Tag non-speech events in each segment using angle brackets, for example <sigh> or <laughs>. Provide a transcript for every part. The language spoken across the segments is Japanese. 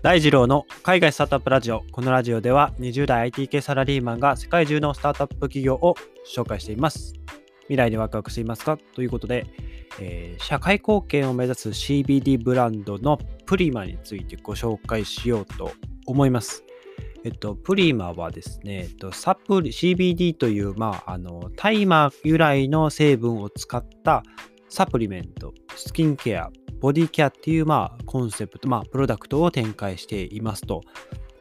大二郎の海外スタートアップラジオ。このラジオでは20代 IT 系サラリーマンが世界中のスタートアップ企業を紹介しています。未来にワクワクしていますか？ということで、えー社会貢献を目指す CBD ブランドのプリマについてご紹介しようと思います。えっと、プリマはですね、えっと、サプリ、CBD という、まあ、あの、大麻由来の成分を使ったサプリメント、スキンケア、ボディケアっていう、まあ、コンセプト、まあ、プロダクトを展開していますと。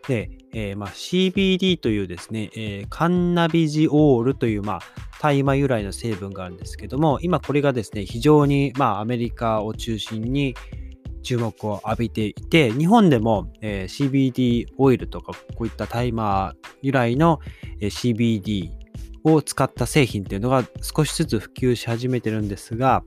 で、えーまあ、CBD というですね、えーカンナビジオールという、まあ、大麻由来の成分があるんですけども、今これがですね、非常に、まあ、アメリカを中心に注目を浴びていて、日本でも、えー CBD オイルとか、こういった大麻由来の、え CBD を使った製品っていうのが少しずつ普及し始めてるんですが、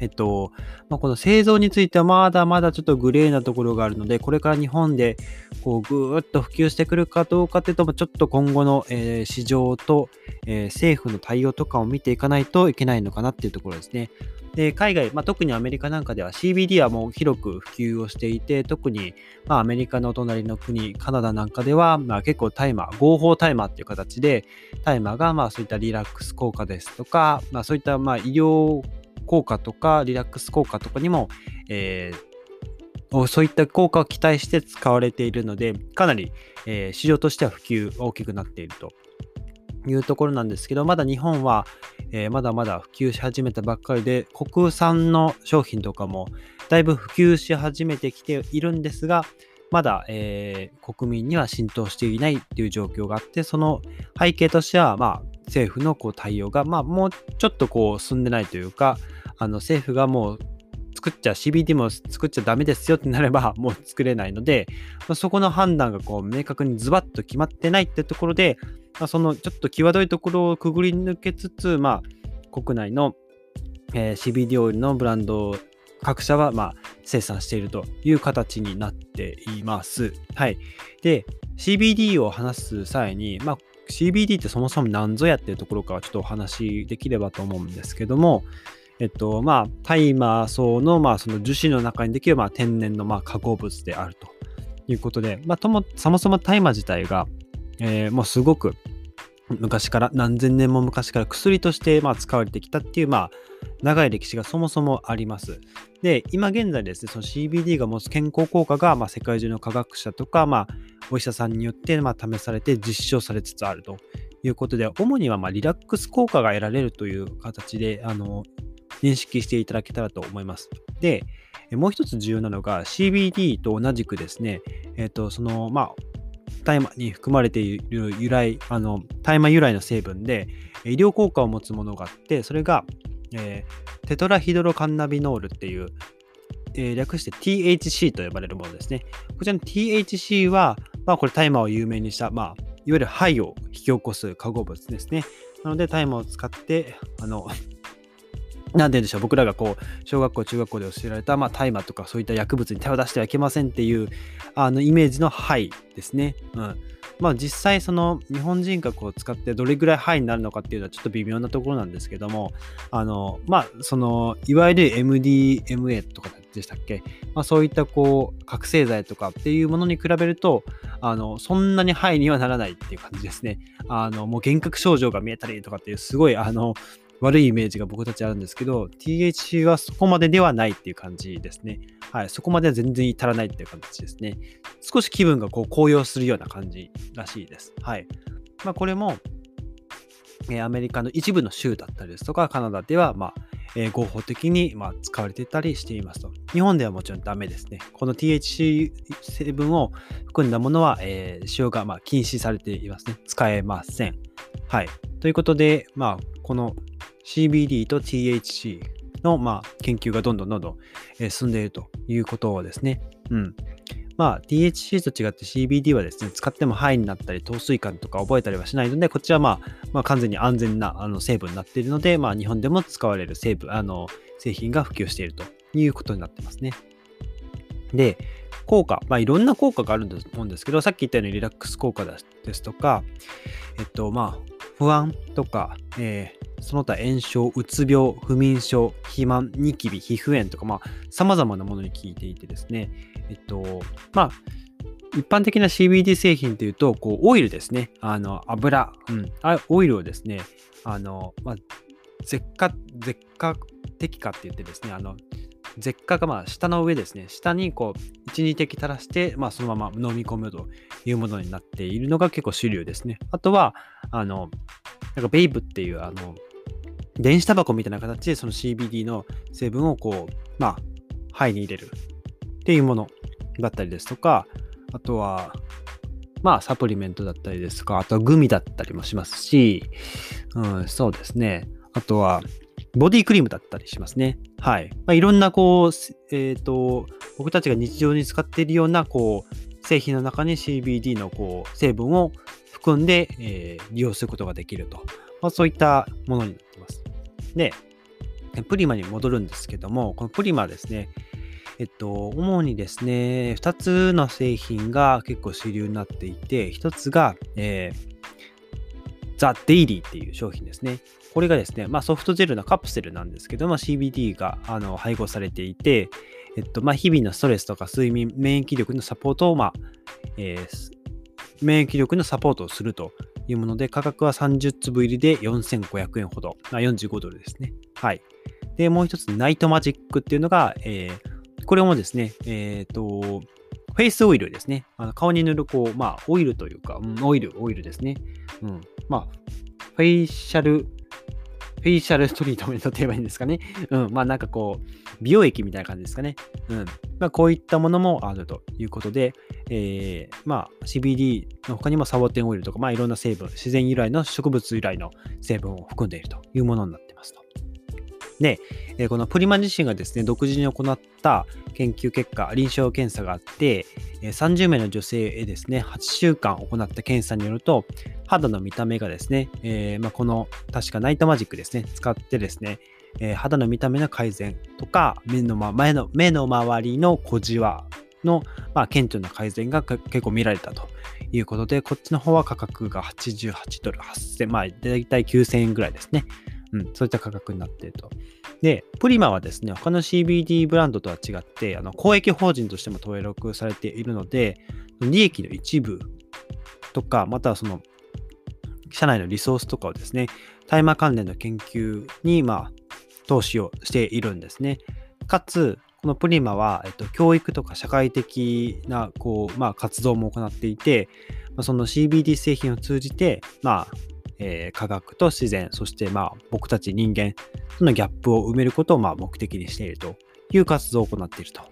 えっと、まあ、この製造についてはまだまだちょっとグレーなところがあるので、これから日本でこうぐーっと普及してくるかどうかというと、ちょっと今後の、えー市場と、えー政府の対応とかを見ていかないといけないのかなっていうところですね。で、海外、まあ、特にアメリカなんかでは CBD はもう広く普及をしていて、特に、まあ、アメリカの隣の国、カナダなんかでは、まあ、結構大麻、合法大麻っていう形で、大麻がまあそういったリラックス効果ですとか、まあ、そういったまあ医療効果とかリラックス効果とかにも、えーそういった効果を期待して使われているので、かなり、えー市場としては普及大きくなっているというところなんですけど、まだ日本は、えーまだまだ普及し始めたばっかりで、国産の商品とかもだいぶ普及し始めてきているんですが、まだ、えー国民には浸透していないっていう状況があって、その背景としては、まあ、政府のこう対応が、まあ、もうちょっとこう進んでないというか、あの政府がもう作っちゃ CBD も作っちゃダメですよってなれば <laughs> もう作れないので、まあそこの判断がこう明確にズバッと決まってないってところで、まあ、そのちょっと際どいところをくぐり抜けつつ、まあ、国内の、えー CBD オイルのブランド各社は、まあ、生産しているという形になっています。はい。で、CBD を話す際に、まあ、CBD ってそもそも何ぞやっていうところからちょっとお話しできればと思うんですけども、えっと、まあ、大麻草の、まあ、その樹脂の中にできる、まあ、天然の、まあ、化合物であるということで、まあ、とも、そもそも大麻自体が、えーもうすごく昔から、何千年も昔から薬として、まあ、使われてきたっていう、まあ、長い歴史がそもそもあります。で、今現在ですね、その CBD が持つ健康効果が、まあ、世界中の科学者とか、まあ、お医者さんによって、ま、試されて実証されつつあるということで、主には、ま、リラックス効果が得られるという形で、あの、認識していただけたらと思います。で、もう一つ重要なのが CBD と同じくですね、えっ、と、その、まあ、大麻に含まれている由来、あの、大麻由来の成分で、医療効果を持つものがあって、それが、えーテトラヒドロカンナビノールっていう、えー略して THC と呼ばれるものですね。こちらの THC は、まあ、これ大麻を有名にした、まあ、いわゆる肺を引き起こす化合物ですね。なので、大麻を使って、あの、<laughs> なんて言うんでしょう、僕らがこう、小学校、中学校で教えられた、まあ、大麻とかそういった薬物に手を出してはいけませんっていう、あの、イメージの肺ですね。うん。まあ、実際、その、日本人格を、使ってどれぐらい肺になるのかっていうのはちょっと微妙なところなんですけども、あの、まあ、その、いわゆる MDMA とかでしたっけ？まあ、そういったこう、覚醒剤とかっていうものに比べると、あの、そんなにハイにはならないっていう感じですね。あの、もう幻覚症状が見えたりとかっていう、すごい、あの、悪いイメージが僕たちあるんですけど、THC はそこまでではないっていう感じですね。はい、そこまでは全然至らないっていう形ですね。少し気分がこう高揚するような感じらしいです。はい。まあ、これも、えアメリカの一部の州だったりですとか、カナダでは、まあ、えー合法的に、まあ、使われていたりしていますと。日本ではもちろんダメですね。この THC 成分を含んだものは、えー使用が、まあ、禁止されていますね。使えません。はい。ということで、まあ、この CBD と THC の、まあ、研究がどんどんどんどん、え進んでいるということですね。うん。まあ、THC と違って CBD はですね、使っても肺になったり、糖水感とか覚えたりはしないので、こっちはまあ、まあ、完全に安全なあの成分になっているので、まあ、日本でも使われる成分、あの、製品が普及しているということになってますね。で、効果、まあ、いろんな効果があると思うんですけど、さっき言ったようにリラックス効果ですですとか、えっと、まあ、不安とか、えーその他炎症、うつ病、不眠症、肥満、ニキビ、皮膚炎とか、まあ、様々なものに効いていてですね、えっと、まあ、一般的な CBD 製品というと、こう、オイルですね。あの、油、うん、あオイルをですね、あの、まあ、舌下、舌下滴下って言ってですね、あの、舌下がまあ下の上ですね、下にこう、1、2滴垂らして、まあ、そのまま飲み込むというものになっているのが結構主流ですね。あとは、あの、なんかベイブっていう、あの、電子タバコみたいな形でその CBD の成分をこう、まあ、肺に入れるっていうものだったりですとか、あとは、まあ、サプリメントだったりですとか、あとはグミだったりもしますし、うん、そうですね。あとは、ボディクリームだったりしますね。はい。まあ、いろんな、こう、えっ、ー、と、僕たちが日常に使っているような、こう、製品の中に CBD のこう成分を含んで、えー、利用することができると。まあ、そういったものに。で、プリマに戻るんですけども、このプリマですね、えっと、主にですね、2つの製品が結構主流になっていて、1つが、えー、ザ・デイリーっていう商品ですね。これがですね、まあ、ソフトジェルのカプセルなんですけども、CBD があの配合されていて、えっとまあ、日々のストレスとか睡眠、免疫力のサポートを、まあえー、免疫力のサポートをするというもので、価格は30粒入りで4500円ほど、まあ、45ドルですね。はい。で、もう一つ、ナイトマジックっていうのが、えー、これもですね、えっ、ー、と、フェイスオイルですね。あの顔に塗る、こう、まあ、オイルというか、うん、オイル、オイルですね。うん。まあ、フェイシャルフェイシャルトリートメントって言えばいいんですかね。うん。まあなんかこう、美容液みたいな感じですかね。うん。まあこういったものもあるということで、えー、まあ CBD の他にもサボテンオイルとか、まあいろんな成分、自然由来の植物由来の成分を含んでいるというものになってますと。で、えこのプリマ自身がですね、独自に行った研究結果、臨床検査があって、30名の女性へですね、8週間行った検査によると、肌の見た目がですね、えー、まあ、この確かナイトマジックですね、使ってですね、えー、肌の見た目の改善とか、目の,、ま、前の目の周りの小じわの、まあ、顕著な改善が結構見られたということで、こっちの方は価格が88ドル8000、まあ、だいたい9000円ぐらいですね。うん、そういった価格になっていると。で、プリマはですね、他の CBD ブランドとは違って、あの公益法人としても登録されているので、利益の一部とか、またはその、社内のリソースとかをですね、大麻関連の研究に、まあ、投資をしているんですね。かつ、このプリマは、えっと、教育とか社会的な、こう、まあ、活動も行っていて、その CBD 製品を通じて、まあ、えー、科学と自然、そしてまあ僕たち人間とのギャップを埋めることをまあ目的にしているという活動を行っていると。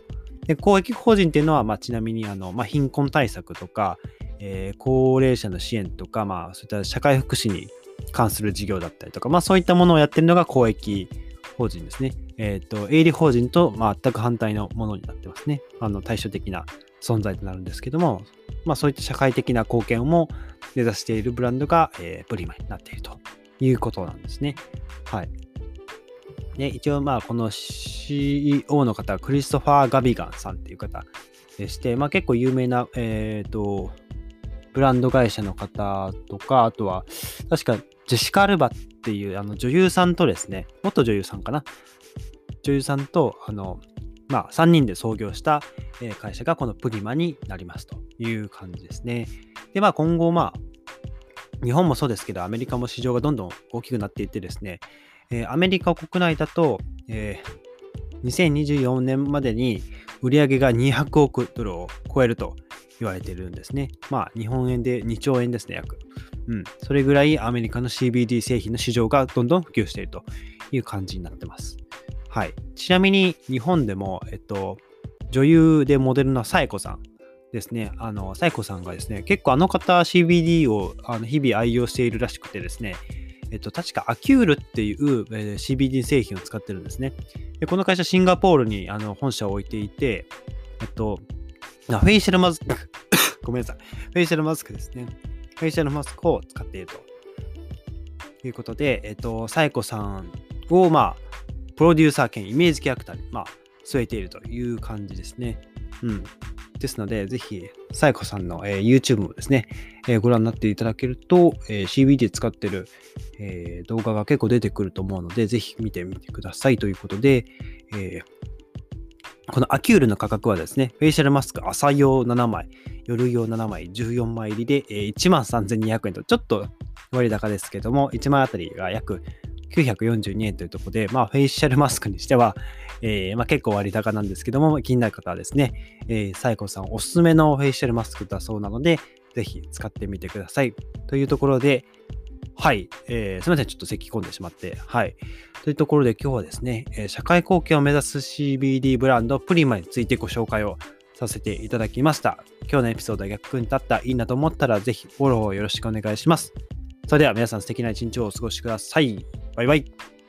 で公益法人っていうのは、まあ、ちなみにあの、まあ、貧困対策とか、えー、高齢者の支援とか、まあ、そういった社会福祉に関する事業だったりとか、まあ、そういったものをやってるのが公益法人ですね。えっ、ー、と、営利法人と全く反対のものになってますね。あの、対照的な存在となるんですけども、まあ、そういった社会的な貢献も目指しているブランドが、えー、プリマになっているということなんですね。はい。で、一応、まあ、この CEO の方はクリストファー・ガビガンさんっていう方でして、まあ、結構有名な、えっ、ー、と、ブランド会社の方とか、あとは、確かジェシカ・アルバっていうあの女優さんとですね、元女優さんかな？女優さんと、あの、まあ、3人で創業した会社がこのプリマになりますという感じですね。で、まあ、今後、まあ、日本もそうですけど、アメリカも市場がどんどん大きくなっていってですね、え、アメリカ国内だと、えー、2024年までに売り上げが200億ドルを超えると言われてるんですね。まあ、日本円で2兆円ですね、約。うん。それぐらいアメリカの CBD 製品の市場がどんどん普及しているという感じになってます。はい。ちなみに日本でも、えっと、女優でモデルのサエコさんですね。あの、サエコさんがですね、結構あの方 CBD をあの日々愛用しているらしくてですね、えっと、確かアキュールっていう、えー、CBD 製品を使ってるんですね。でこの会社、シンガポールにあの本社を置いていて、えっと、フェイシャルマスクごめんなさい。フェイシャルマスクですね。フェイシャルマスクを使っているということで、えっと、サエコさんを、まあ、プロデューサー兼イメージキャラクターに、まあ、据えているという感じですね。うん。ですので、ぜひ、さやこさんの、えー YouTube もですね、えーご覧になっていただけると、えー CBD 使ってる、え動画が結構出てくると思うので、ぜひ見てみてくださいということで、えこのアキュールの価格はですね、フェイシャルマスク朝用7枚、夜用7枚、14枚入りで、えー13,200円と、ちょっと割高ですけども、1枚あたりが約942円というところで、まあ、フェイシャルマスクにしては、えーまあ、結構割高なんですけども、気になる方はですね、えー、サイコさんおすすめのフェイシャルマスクだそうなので、ぜひ使ってみてください。というところで、はい、えーすみません、ちょっと咳き込んでしまって、はい。というところで今日はですね、え社会貢献を目指す CBD ブランドプリマについてご紹介をさせていただきました。今日のエピソードが逆に立った、いいなと思ったら、ぜひフォローをよろしくお願いします。それでは皆さん素敵な一日をお過ごしください。バイバイ。